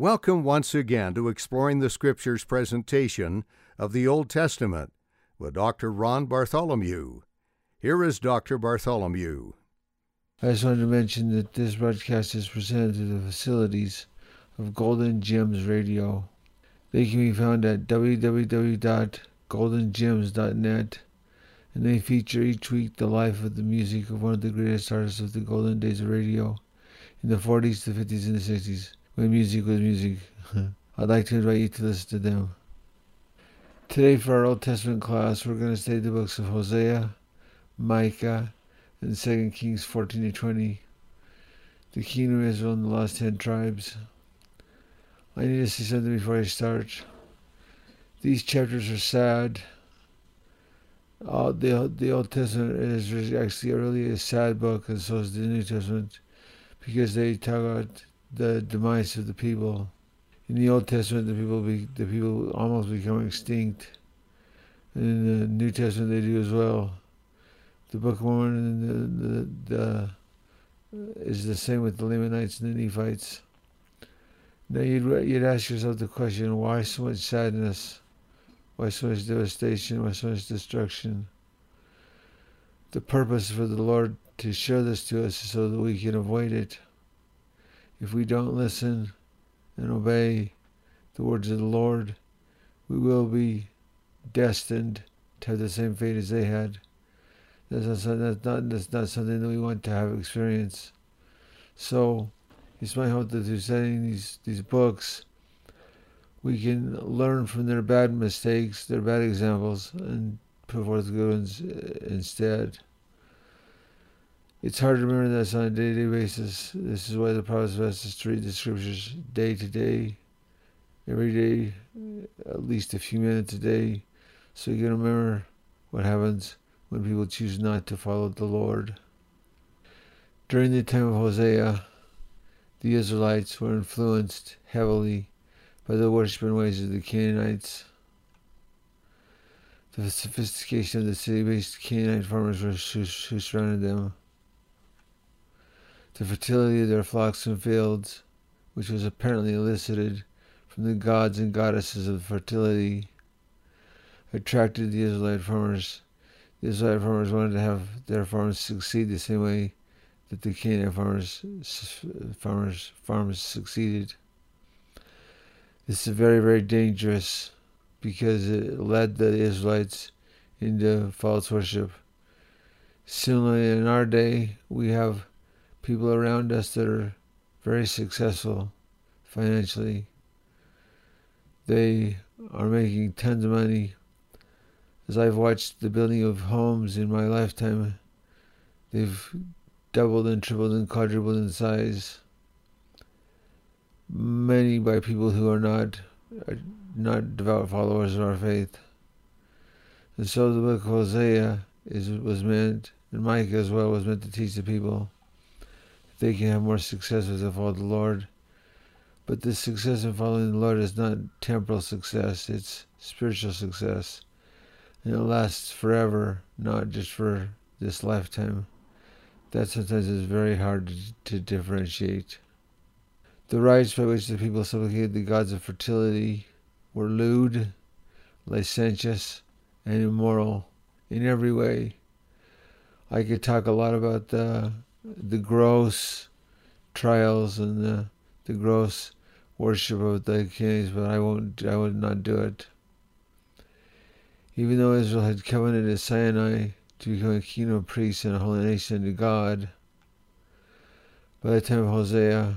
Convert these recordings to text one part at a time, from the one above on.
Welcome once again to Exploring the Scriptures presentation of the Old Testament with Dr. Ron Bartholomew. Here is Dr. Bartholomew. I just wanted to mention that this broadcast is presented to the facilities of Golden Gems Radio. They can be found at www.goldengems.net and they feature each week the life of the music of one of the greatest artists of the golden days of radio in the 40s, the 50s, and the 60s, when music was music. I'd like to invite you to listen to them. Today, for our Old Testament class, we're going to study the books of Hosea, Micah, and 2 Kings 14 to 20, the kingdom of Israel and the lost ten tribes. I need to say something before I start. These chapters are sad. Uh, the the Old Testament is actually really a sad book, and so is the New Testament, because they talk about the demise of the people. In the Old Testament, the people be, the people almost become extinct. And in the New Testament, they do as well. The Book of Mormon the, the, the is the same with the Lamanites and the Nephites. Now you'd you'd ask yourself the question: Why so much sadness? Why so much devastation? Why so much destruction? The purpose for the Lord to show this to us is so that we can avoid it. If we don't listen and obey the words of the Lord, we will be destined to have the same fate as they had. That's not, that's not, that's not something that we want to have experience. So, it's my hope that through studying these, these books, we can learn from their bad mistakes, their bad examples, and put forth good ones uh, instead. It's hard to remember this on a day to day basis. This is why the prophet has us to read the scriptures day to day, every day, at least a few minutes a day, so you can remember what happens when people choose not to follow the Lord. During the time of Hosea, the Israelites were influenced heavily by the worshiping ways of the Canaanites. The sophistication of the city based Canaanite farmers who surrounded them. The fertility of their flocks and fields, which was apparently elicited from the gods and goddesses of fertility, attracted the Israelite farmers. The Israelite farmers wanted to have their farms succeed the same way that the Canaan farmers farmers farmers succeeded. This is very, very dangerous because it led the Israelites into false worship. Similarly, in our day, we have people around us that are very successful financially. They are making tons of money. As I've watched the building of homes in my lifetime, they've doubled and tripled and quadrupled in size many by people who are not are not devout followers of our faith. And so the book of Hosea is was meant, and Micah as well was meant to teach the people they can have more success as they follow the Lord. But this success in following the Lord is not temporal success, it's spiritual success. And it lasts forever, not just for this lifetime. That sometimes is very hard to, to differentiate. The rites by which the people supplicated the gods of fertility were lewd, licentious, and immoral in every way. I could talk a lot about the the gross trials and the the gross worship of the kings, but I won't. I would not do it. Even though Israel had covenanted at Sinai to become a kingdom of priests and a holy nation to God, by the time of Hosea,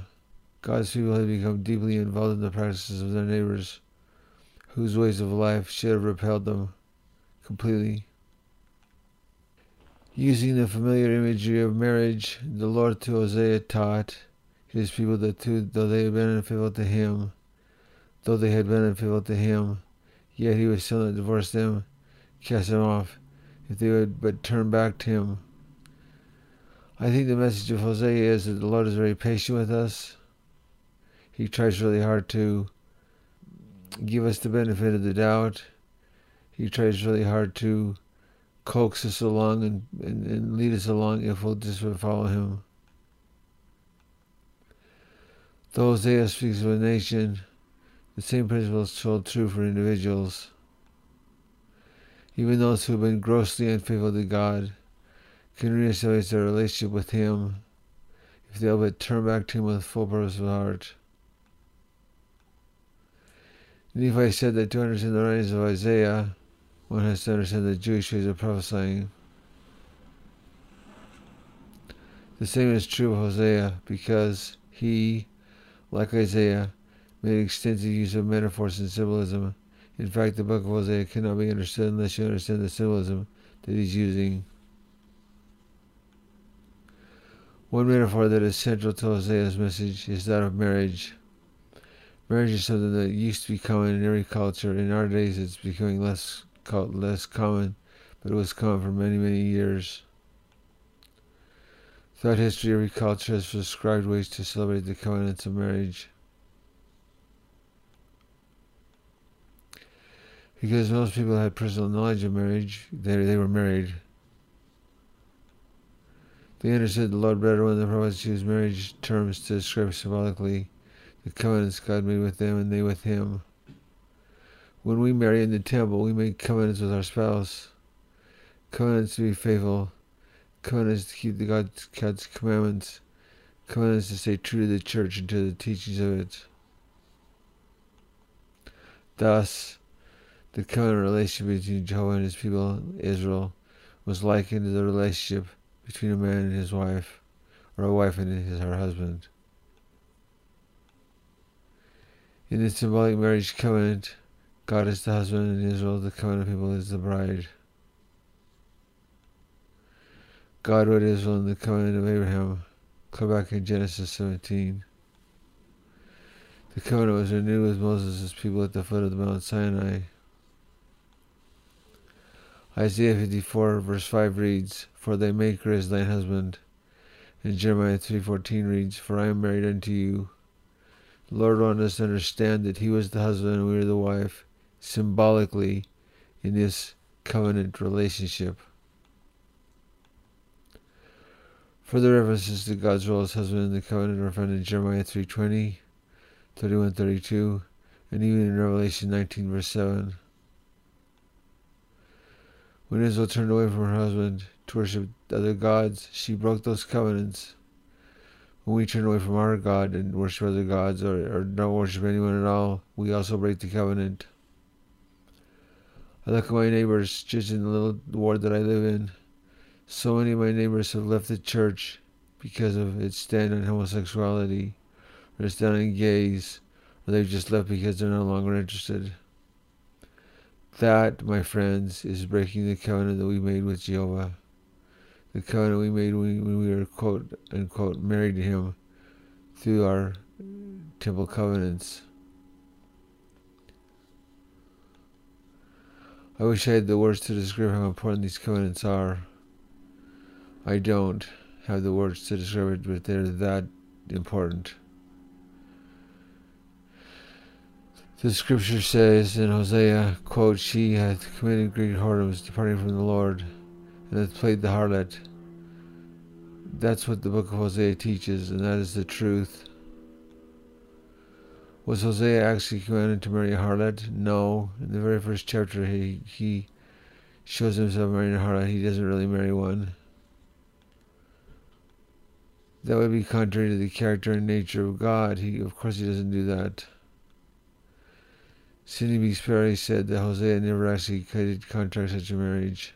God's people had become deeply involved in the practices of their neighbors, whose ways of life should have repelled them completely. Using the familiar imagery of marriage, the Lord to Hosea taught his people that too, though they had been unfaithful to him, though they had been unfaithful to him, yet he would still not divorce them, cast them off, if they would but turn back to him. I think the message of Hosea is that the Lord is very patient with us he tries really hard to give us the benefit of the doubt. He tries really hard to coax us along and, and, and lead us along if we'll just follow him. Though Hosea speaks of a nation, the same principles hold true for individuals. Even those who have been grossly unfaithful to God can reestablish their relationship with Him if they'll but turn back to Him with full purpose of heart. Nephi said that to understand the writings of Isaiah, one has to understand the Jewish ways of prophesying. The same is true of Hosea because he, like Isaiah, made extensive use of metaphors and symbolism. In fact, the book of Hosea cannot be understood unless you understand the symbolism that he's using. One metaphor that is central to Hosea's message is that of marriage. Marriage is something that used to be common in every culture. In our days, it's becoming less less common, but it was common for many, many years. Throughout history, every culture has prescribed ways to celebrate the covenants of marriage. Because most people had personal knowledge of marriage, they, they were married. They understood the Lord better when the prophets used marriage terms to describe symbolically the covenants God made with them and they with Him. When we marry in the temple, we make covenants with our spouse, covenants to be faithful, covenants to keep the God's, God's commandments, covenants to stay true to the church and to the teachings of it. Thus, the covenant relationship between Jehovah and his people, Israel, was likened to the relationship between a man and his wife, or a wife and his her husband. In the symbolic marriage covenant, God is the husband and Israel, the covenant people, is the bride. God wrote Israel in the covenant of Abraham. Come back in Genesis 17. The covenant was renewed with Moses' people at the foot of the Mount Sinai. Isaiah 54 verse 5 reads, For thy maker is thine husband. And Jeremiah 3.14 reads, For I am married unto you. The Lord wanted us to understand that he was the husband and we were the wife, symbolically, in this covenant relationship. Further references to God's role as husband in the covenant are found in Jeremiah 3.20, 31.32, and even in Revelation 19 verse 7. When Israel turned away from her husband to worship other gods, she broke those covenants. When we turn away from our God and worship other gods or, or don't worship anyone at all, we also break the covenant. I look at my neighbors just in the little ward that I live in. So many of my neighbors have left the church because of its stand on homosexuality, or its stand on gays, or they've just left because they're no longer interested. That, my friends, is breaking the covenant that we made with Jehovah. The covenant we made when, we were, quote unquote, married to Him through our temple covenants. I wish I had the words to describe how important these covenants are. I don't have the words to describe it, but they're that important. The scripture says in Hosea, quote, She hath committed great whoredoms, departing from the Lord, and hath played the harlot. That's what the book of Hosea teaches, and that is the truth. Was Hosea actually commanded to marry a harlot? No. In the very first chapter, he, he shows himself marrying a harlot. He doesn't really marry one. That would be contrary to the character and nature of God. He, of course, he doesn't do that. Sidney B. Sperry said that Hosea never actually could contract such a marriage.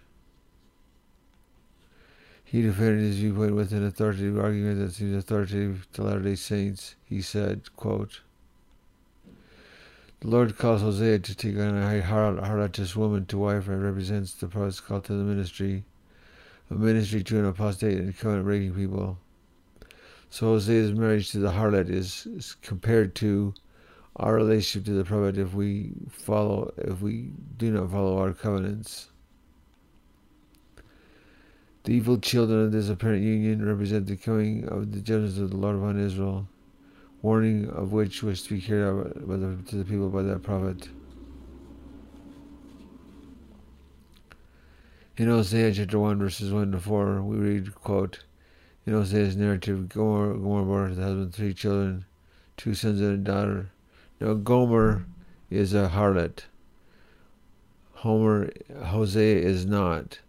He defended his viewpoint with an authoritative argument that seems authoritative to Latter-day Saints. He said, quote, The Lord calls Hosea to take on a harlotess woman to wife and represents the prophet's call to the ministry, a ministry to an apostate and covenant-breaking people. So Hosea's marriage to the harlot is, is compared to our relationship to the prophet if we follow if we do not follow our covenants. The evil children of this apparent union represent the coming of the judgments of the Lord upon Israel, warning of which was to be carried out the, to the people by that prophet. In Hosea chapter 1, verses 1 to 4, we read, quote, In Hosea's narrative, Gomer, Gomer bore the husband three children, two sons and a daughter. Now Gomer is a harlot. Homer Hosea is not.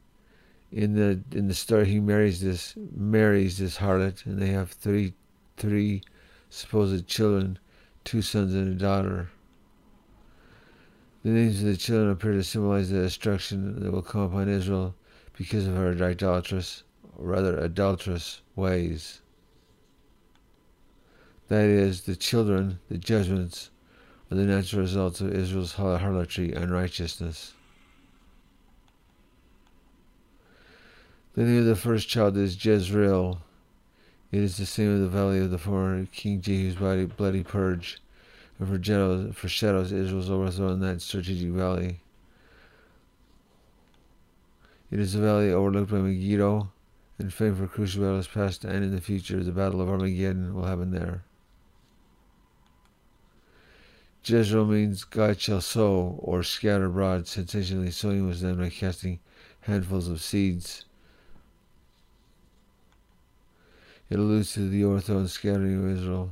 In the in the story he marries this marries this harlot and they have three three supposed children, two sons and a daughter. The names of the children appear to symbolize the destruction that will come upon Israel because of her idolatrous, or rather adulterous, ways. That is, the children, the judgments, are the natural results of Israel's harlotry and unrighteousness. The name of the first child is Jezreel. It is the same of the valley of the former King Jehu's bloody, bloody purge, and for shadows, for shadows Israel's overthrow in that strategic valley. It is a valley overlooked by Megiddo, and famed for crucial battles past and in the future. The Battle of Armageddon will happen there. Jezreel means God shall sow or scatter abroad. Sensationally, sowing was done by casting handfuls of seeds. It alludes to the and scattering of Israel.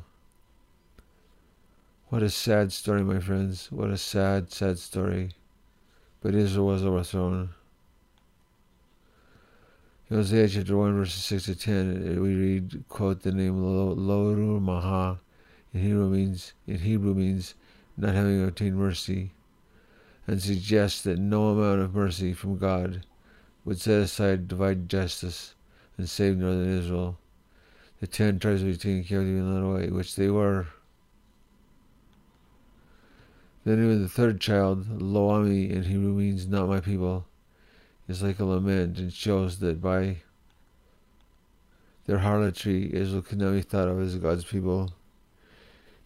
What a sad story, my friends. What a sad, sad story. But Israel was overthrown. In Hosea chapter 1, verses 6 to 10, we read, quote, the name Lo Maha in Hebrew means, in Hebrew means not having obtained mercy, and suggests that no amount of mercy from God would set aside divine justice and save northern Israel. The ten tribes be taken captive in way, which they were. The name of the third child, Loami in Hebrew means not my people, is like a lament and shows that by their harlotry, Israel could not be thought of as God's people.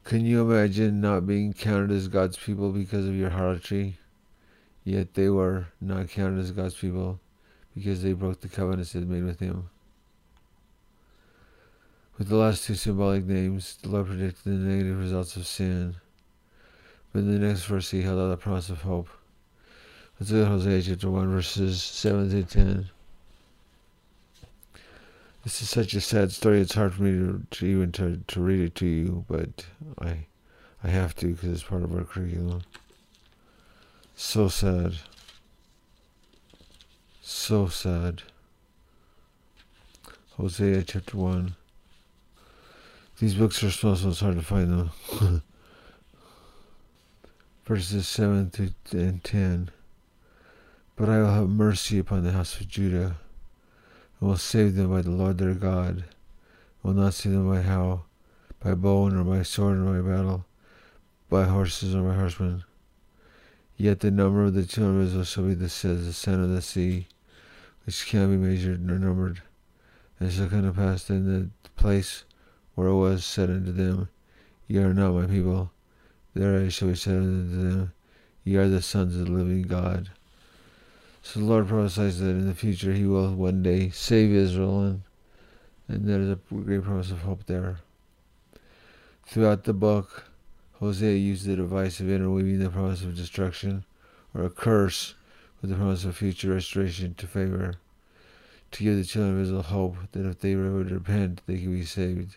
Can you imagine not being counted as God's people because of your harlotry? Yet they were not counted as God's people because they broke the covenants they had made with Him. With the last two symbolic names, the Lord predicted the negative results of sin. But in the next verse, he held out a promise of hope. Let's look at Hosea chapter 1, verses 7 to 10. This is such a sad story, it's hard for me to, to even to, to read it to you, but I, I have to because it's part of our curriculum. So sad. So sad. Hosea chapter 1. These books are so it's hard to find them. Verses 7 to and 10. But I will have mercy upon the house of Judah, and will save them by the Lord their God. I will not save them by how, by bow, nor by sword, nor by battle, by horses, or by horsemen. Yet the number of the children of Israel shall be the, says, the sand of the sea, which cannot be measured nor numbered. And it shall come to pass in the place where it was said unto them, Ye are not my people. There I shall be said unto them, Ye are the sons of the living God. So the Lord prophesies that in the future he will one day save Israel, and, and there is a great promise of hope there. Throughout the book, Hosea used the device of interweaving the promise of destruction or a curse with the promise of future restoration to favor, to give the children of Israel hope that if they would repent, they could be saved.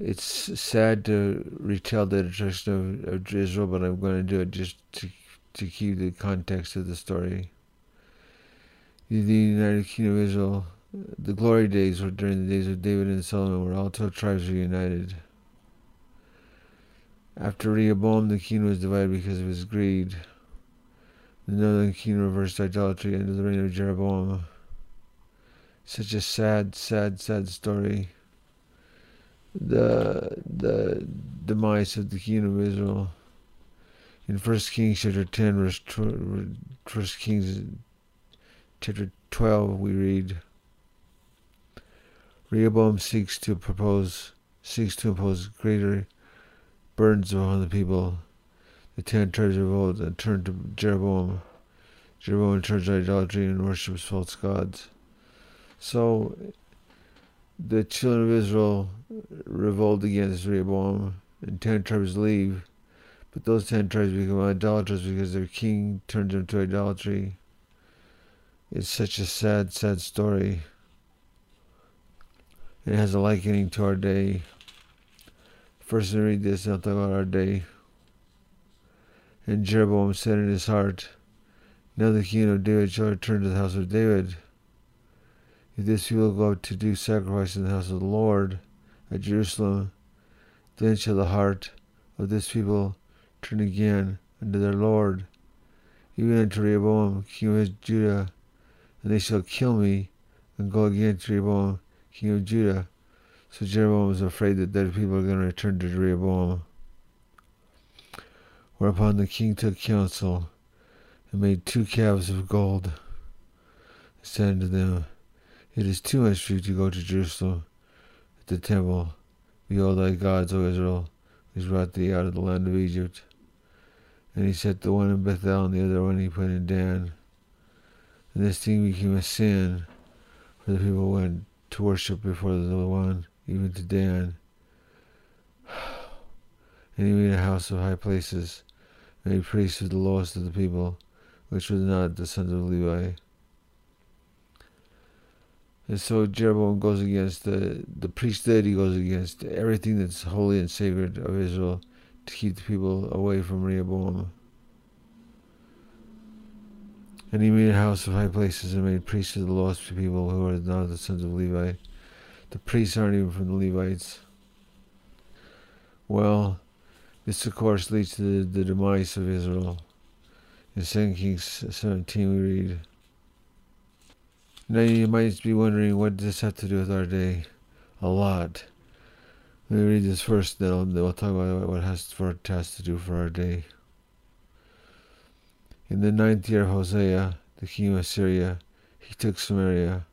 It's sad to retell the destruction of, of Israel, but I'm going to do it just to to keep the context of the story. The United Kingdom of Israel, the glory days were during the days of David and Solomon, where all twelve tribes were united. After Rehoboam, the kingdom was divided because of his greed. The northern kingdom reversed idolatry under the reign of Jeroboam. Such a sad, sad, sad story the the demise of the kingdom of Israel. In First Kings chapter ten, verse First Kings chapter twelve, we read, Rehoboam seeks to propose seeks to impose greater burdens upon the people. The ten tribes revolt and turn to Jeroboam. Jeroboam turns to idolatry and worships false gods. So the children of Israel revolt against Rehoboam, and ten tribes leave. But those ten tribes become idolaters because their king turned them to idolatry. It's such a sad, sad story. It has a likening to our day. First, I read this, and I'll talk about our day. And Jeroboam said in his heart, Now the king of David shall return to the house of David. If this people go to do sacrifice in the house of the Lord at Jerusalem, then shall the heart of this people turn again unto their Lord, even unto Rehoboam, king of Judah, and they shall kill me and go again to Rehoboam, king of Judah. So Jeroboam was afraid that their people were going to return to Rehoboam. Whereupon the king took counsel and made two calves of gold, and said unto them, It is too much for you to go to Jerusalem at the temple. Behold thy gods, O Israel, which brought thee out of the land of Egypt. And he set the one in Bethel and the other one he put in Dan. And this thing became a sin, for the people went to worship before the one, even to Dan. And he made a house of high places, made priests of the lowest of the people, which were not the sons of Levi. And so Jeroboam goes against the, the priesthood, he goes against everything that's holy and sacred of Israel to keep the people away from Rehoboam. And he made a house of high places and made priests of the lost people who are not the sons of Levi. The priests aren't even from the Levites. Well, this of course leads to the, the demise of Israel. In 2 Kings 17 we read, Now you might be wondering what does this have to do with our day? A lot. Let me read this first, then we'll talk about what it has, for, it has to do for our day. In the ninth year of Hosea, the king of Assyria, he took Samaria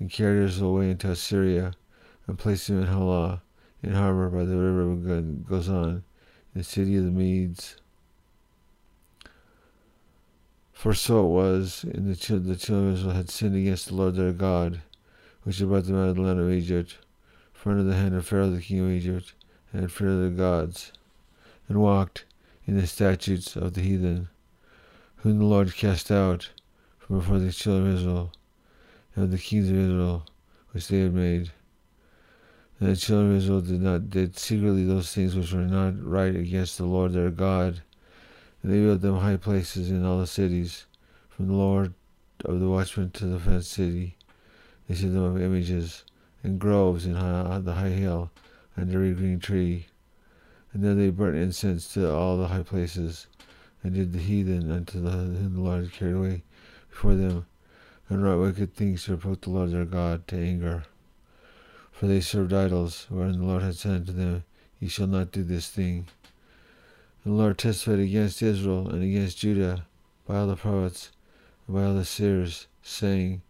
and carried Israel away into Assyria and placed him in Halah, in Habor by the river Gozan, in the city of the Medes. For so it was, in the, children, the children of Israel had sinned against the Lord their God, which had brought them out of the land of Egypt, from under the hand of Pharaoh the king of Egypt, and had feared their gods, and walked in the statutes of the heathen, whom the Lord cast out from before the children of Israel, and of the kings of Israel, which they had made. And the children of Israel did not did secretly those things which were not right against the Lord their God, and they built them high places in all the cities, from the Lord of the watchman to the fenced city. They set them up images and groves in high, the high hill under a green tree. And then they burnt incense to all the high places, and did the heathen unto the whom the Lord carried away before them, and wrought wicked things to provoke the Lord their God to anger. For they served idols, wherein the Lord had said unto them, Ye shall not do this thing. The Lord testified against Israel and against Judah by all the prophets and by all the seers, saying,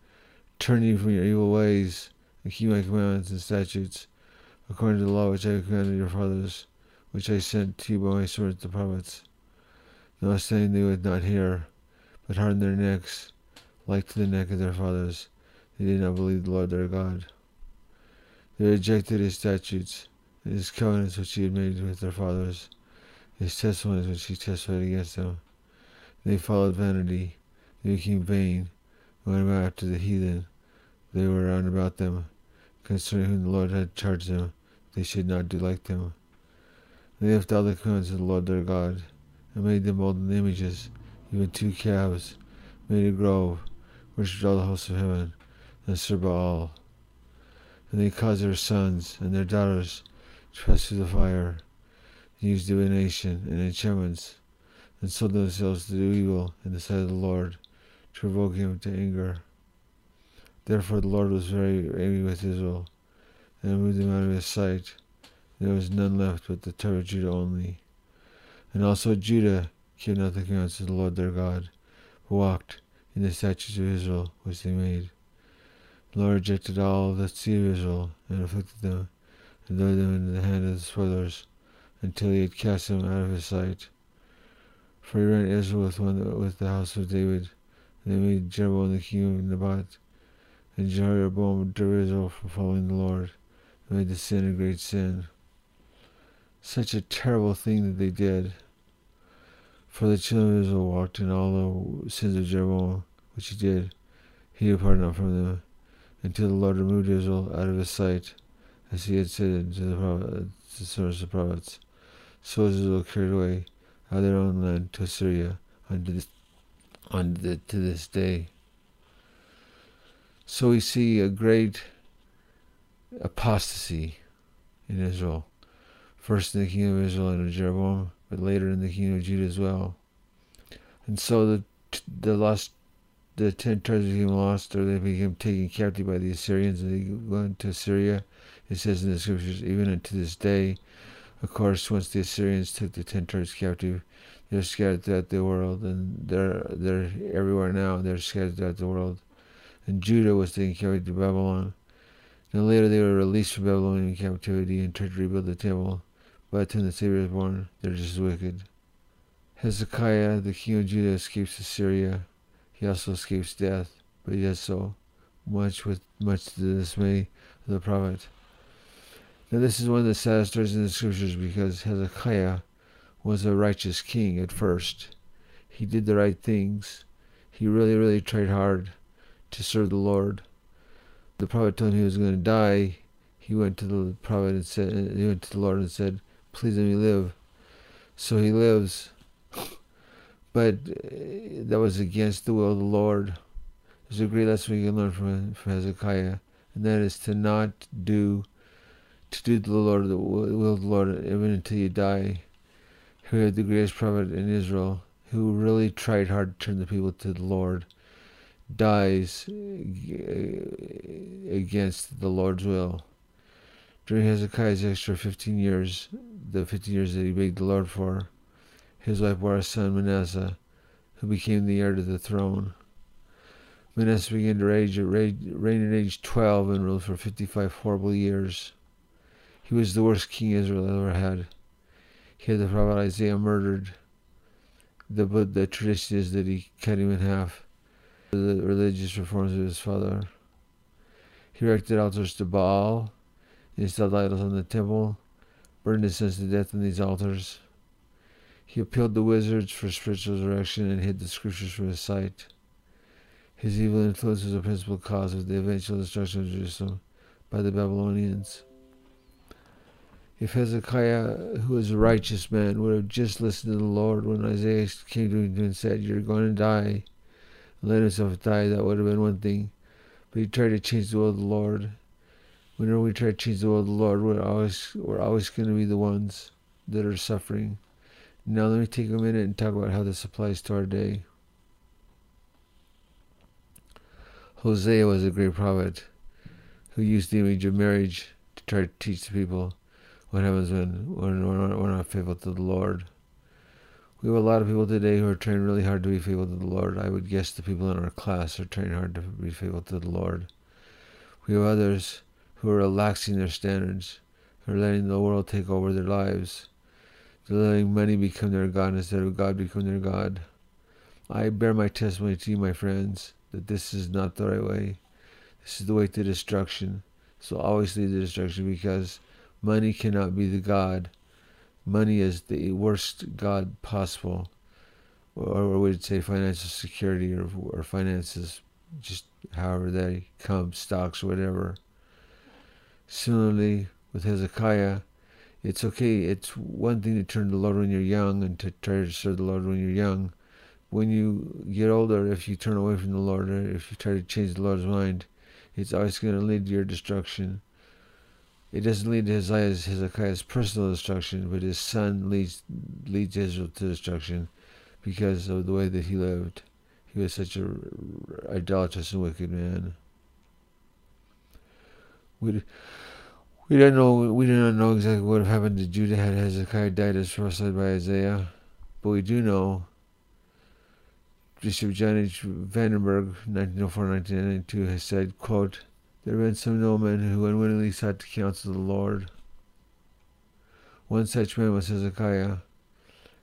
Turn ye from your evil ways, and keep my commandments and statutes, according to the law which I commanded your fathers, which I sent to you by my servants the prophets. Notwithstanding they would not hear, but hardened their necks, like to the neck of their fathers. They did not believe the Lord their God. They rejected his statutes, and his covenants which he had made with their fathers, his testimonies which he testified against them. They followed vanity, they became vain, went about after the heathen. They were round about them, concerning whom the Lord had charged them, they should not do like them. They left all the commandments of the Lord their God, and made them molten images, even two calves, made a grove, worshipped all the hosts of heaven, and served Baal. And they caused their sons and their daughters to pass through the fire, used divination and enchantments, and sold themselves to do evil in the sight of the Lord, to provoke him to anger. Therefore the Lord was very angry with Israel, and moved them out of his sight. There was none left but the tribe of Judah only. And also Judah kept not the commandments of the Lord their God, but walked in the statutes of Israel which they made. The Lord rejected all the seed of Israel, and afflicted them, and delivered them into the hand of the spoilers, until he had cast them out of his sight. For he ran Israel with one with the house of David, and they made Jeroboam the king of Nebat, and Jeroboam drove Israel from following the Lord, and made the sin a great sin. Such a terrible thing that they did. For the children of Israel walked in all the sins of Jeroboam, which he did. He departed not from them, until the Lord removed Israel out of his sight, as he had said to the, prophet, to the prophets. So Israel carried away out of their own land to Assyria unto this, unto the, to this day. So we see a great apostasy in Israel. First in the kingdom of Israel under Jeroboam, but later in the kingdom of Judah as well. And so the the lost the ten tribes became lost, or they became taken captive by the Assyrians, and they went to Assyria. It says in the scriptures, even unto this day, of course, once the Assyrians took the ten tribes captive, they're scattered throughout the world, and they're they're everywhere now. They're scattered throughout the world. And Judah was taken captive to Babylon. And later they were released from Babylonian captivity and tried to rebuild the temple. But when the Savior was born, they're just wicked. Hezekiah, the king of Judah, escapes Assyria. He also escapes death, but he does so much with much to the dismay of the prophet. Now, this is one of the saddest stories in the scriptures because Hezekiah was a righteous king at first. He did the right things. He really, really tried hard to serve the Lord. The prophet told him he was going to die. He went to the prophet and said, he went to the Lord and said, "Please let me live." So he lives, but uh, that was against the will of the Lord. There's a great lesson we can learn from, from Hezekiah, and that is to not do to do the Lord the will of the Lord even until you die. Who had the greatest prophet in Israel, who really tried hard to turn the people to the Lord, dies uh, against the Lord's will. During Hezekiah's extra 15 years, the 15 years that he begged the Lord for, his wife bore a son, Manasseh, who became the heir to the throne. Manasseh began to reign at age 12 and ruled for 55 horrible years. He was the worst king Israel ever had. He had the prophet Isaiah murdered. The, but the tradition is that he cut him in half. The religious reforms of his father. He erected altars to Baal, installed idols on the temple, burned his sons to death on these altars. He appealed to wizards for spiritual direction and hid the scriptures from his sight. His evil influence was a principal cause of the eventual destruction of Jerusalem by the Babylonians. If Hezekiah, who was a righteous man, would have just listened to the Lord when Isaiah came to him and said, You're going to die, and let himself die, that would have been one thing. But he tried to change the will of the Lord. Whenever we try to change the will of the Lord, we're always we're always going to be the ones that are suffering. Now let me take a minute and talk about how this applies to our day. Hosea was a great prophet who used the image of marriage to try to teach the people what happens when, when we're, not, faithful to the Lord. We have a lot of people today who are trying really hard to be faithful to the Lord. I would guess the people in our class are trying hard to be faithful to the Lord. We have others who are relaxing their standards, who are letting the world take over their lives. They're letting money become their God instead of God become their God. I bear my testimony to you, my friends, that this is not the right way. This is the way to destruction. So always lead to destruction because Money cannot be the God. Money is the worst God possible. Or, we would say financial security or, or finances, just however they come, stocks, or whatever. Similarly, with Hezekiah, it's okay. It's one thing to turn to the Lord when you're young and to try to serve the Lord when you're young. When you get older, if you turn away from the Lord or if you try to change the Lord's mind, it's always going to lead to your destruction. It doesn't lead to Hezekiah's, Hezekiah's personal destruction, but his son leads leads Israel to destruction because of the way that he lived. He was such a idolatrous and wicked man. We we don't know we do not know exactly what would have happened to Judah had Hezekiah died as prophesied by Isaiah, but we do know Bishop John H. Vandenberg, 1904-1992, has said, quote, there have been some noblemen who unwittingly sought to counsel the Lord. One such man was Hezekiah.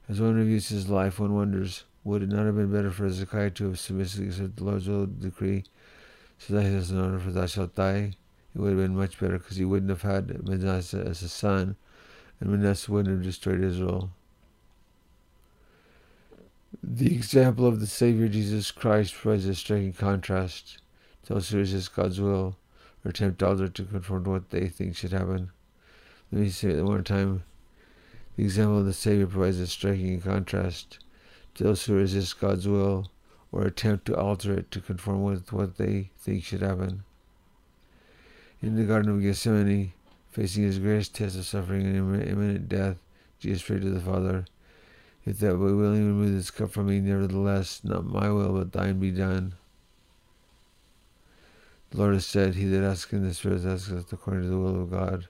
As one reviews his life, one wonders, would it not have been better for Hezekiah to have submissively accepted the Lord's will decree, so that he has an honor for thou shalt die? It would have been much better because he wouldn't have had Manasseh as a son, and Manasseh wouldn't have destroyed Israel. The example of the Savior Jesus Christ provides a striking contrast. Tells us God's will or tempt others to conform to what they think should happen. Let me say it one time. The example of the Savior provides a striking contrast to those who resist God's will or attempt to alter it to conform with what they think should happen. In the Garden of Gethsemane, facing his greatest test of suffering and imminent death, Jesus prayed to the Father, If thou wilt willingly remove this cup from me, nevertheless, not my will, but thine be done. The Lord has said, He that asketh in the Spirit asketh according to the will of God.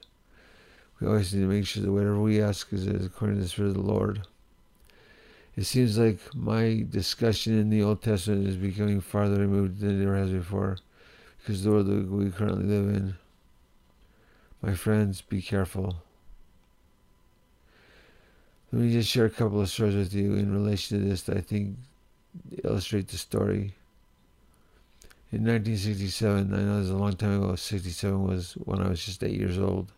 We always need to make sure that whatever we ask is according to the Spirit of the Lord. It seems like my discussion in the Old Testament is becoming farther removed than it ever has before because the world that we currently live in. My friends, be careful. Let me just share a couple of stories with you in relation to this that I think illustrate the story. In 1967, I know it was a long time ago, 67 was when I was just eight years old.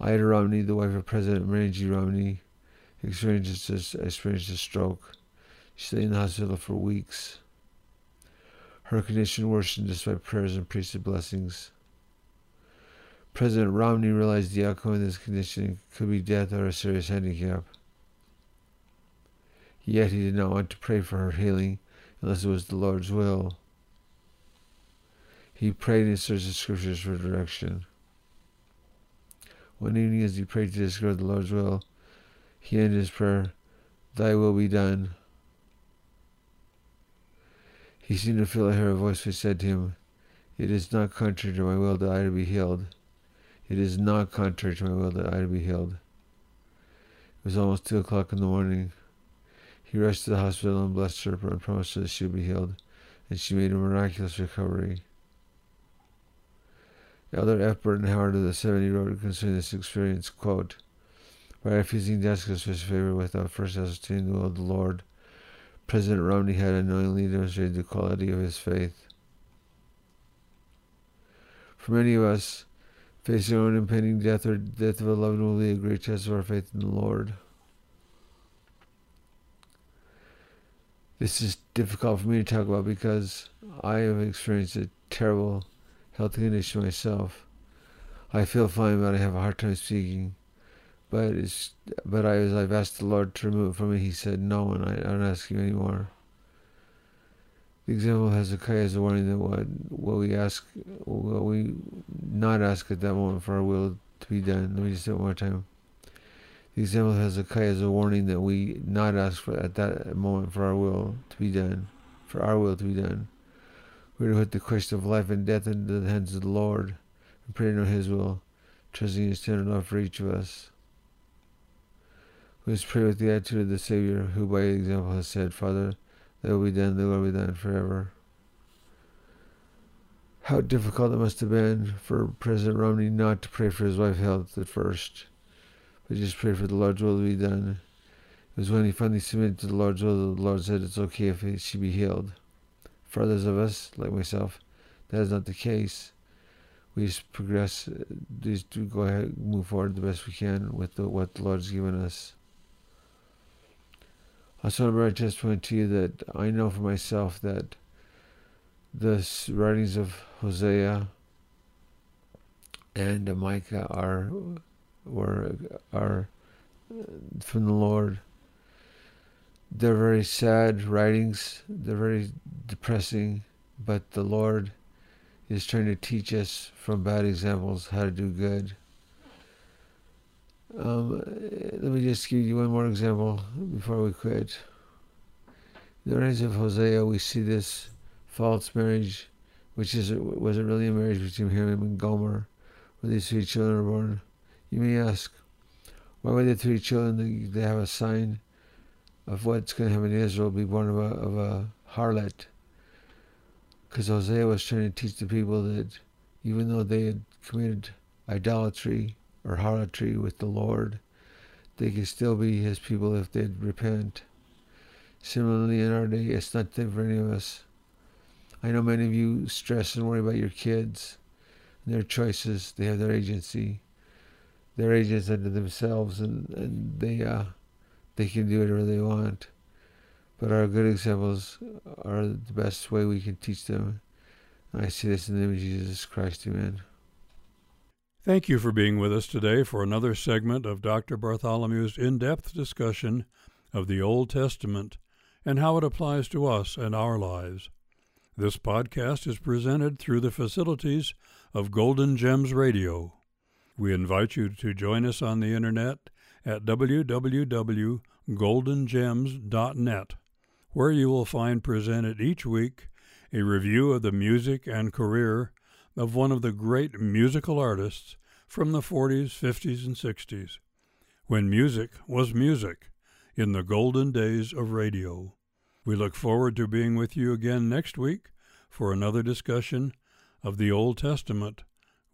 Ida Romney, the wife of President Marion G. Romney, experienced a, experienced a stroke. She stayed in the hospital for weeks. Her condition worsened despite prayers and priesthood blessings. President Romney realized the outcome of this condition could be death or a serious handicap. Yet he did not want to pray for her healing unless it was the Lord's will. He prayed in search of scriptures for direction. One evening, as he prayed to discover the Lord's will, he ended his prayer, Thy will be done. He seemed to feel I heard a voice which said to him, It is not contrary to my will that I be healed. It is not contrary to my will that I be healed. It was almost two o'clock in the morning. He rushed to the hospital and blessed her and promised her that she would be healed, and she made a miraculous recovery. Elder F. Burton Howard of the 70 wrote concerning this experience, quote, By refusing to ask for his favor without first ascertaining the will of the Lord, President Romney had unknowingly demonstrated the quality of his faith. For many of us, facing our own impending death or death of a loved one will be a great test of our faith in the Lord. This is difficult for me to talk about because I have experienced a terrible health condition myself. I feel fine, but I have a hard time speaking. But it's but I as I've asked the Lord to remove it from me, He said no, and I, I don't ask you anymore. The example of Hezekiah is a warning that what what we ask, what we not ask at that moment for our will to be done. Let me just say it one more time. The example of Hezekiah is a warning that we not ask for at that moment for our will to be done, for our will to be done. We're to put the question of life and death into the hands of the Lord and pray to know His will, trusting His tender love for each of us. We must pray with the attitude of the Savior, who by example has said, Father, thy will be done, thy will be done forever. How difficult it must have been for President Romney not to pray for his wife's health at first, but just pray for the Lord's will to be done. It was when he finally submitted to the Lord's will that the Lord said it's okay if she be healed. For others of us, like myself, that is not the case. We just progress, uh, just to go ahead, move forward the best we can with the, what the Lord has given us. I also want to bring a testimony to you that I know for myself that the writings of Hosea and Micah are were are uh, from the Lord. They're very sad writings. They're very depressing, but the Lord is trying to teach us from bad examples how to do good. Um, let me just give you one more example before we quit. In the writings of Hosea, we see this false marriage, which is wasn't really a marriage between him and Gomer, where these three children are born. You may ask, why were the three children they have a sign of what's going to happen in Israel be born of a, of a harlot. Because Hosea was trying to teach the people that even though they had committed idolatry or harlotry with the Lord, they could still be his people if they'd repent. Similarly, in our day, it's not different for any of us. I know many of you stress and worry about your kids and their choices. They have their agency. They're agents unto themselves, and, and they uh, they can do whatever they want. But our good examples are the best way we can teach them I see this in the name of Jesus Christ. Amen. Thank you for being with us today for another segment of Dr. Bartholomew's in depth discussion of the Old Testament and how it applies to us and our lives. This podcast is presented through the facilities of Golden Gems Radio. We invite you to join us on the internet at www.goldengems.net, where you will find presented each week a review of the music and career of one of the great musical artists from the 40s, 50s, and 60s, when music was music in the golden days of radio. We look forward to being with you again next week for another discussion of the Old Testament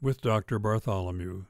with Dr. Bartholomew.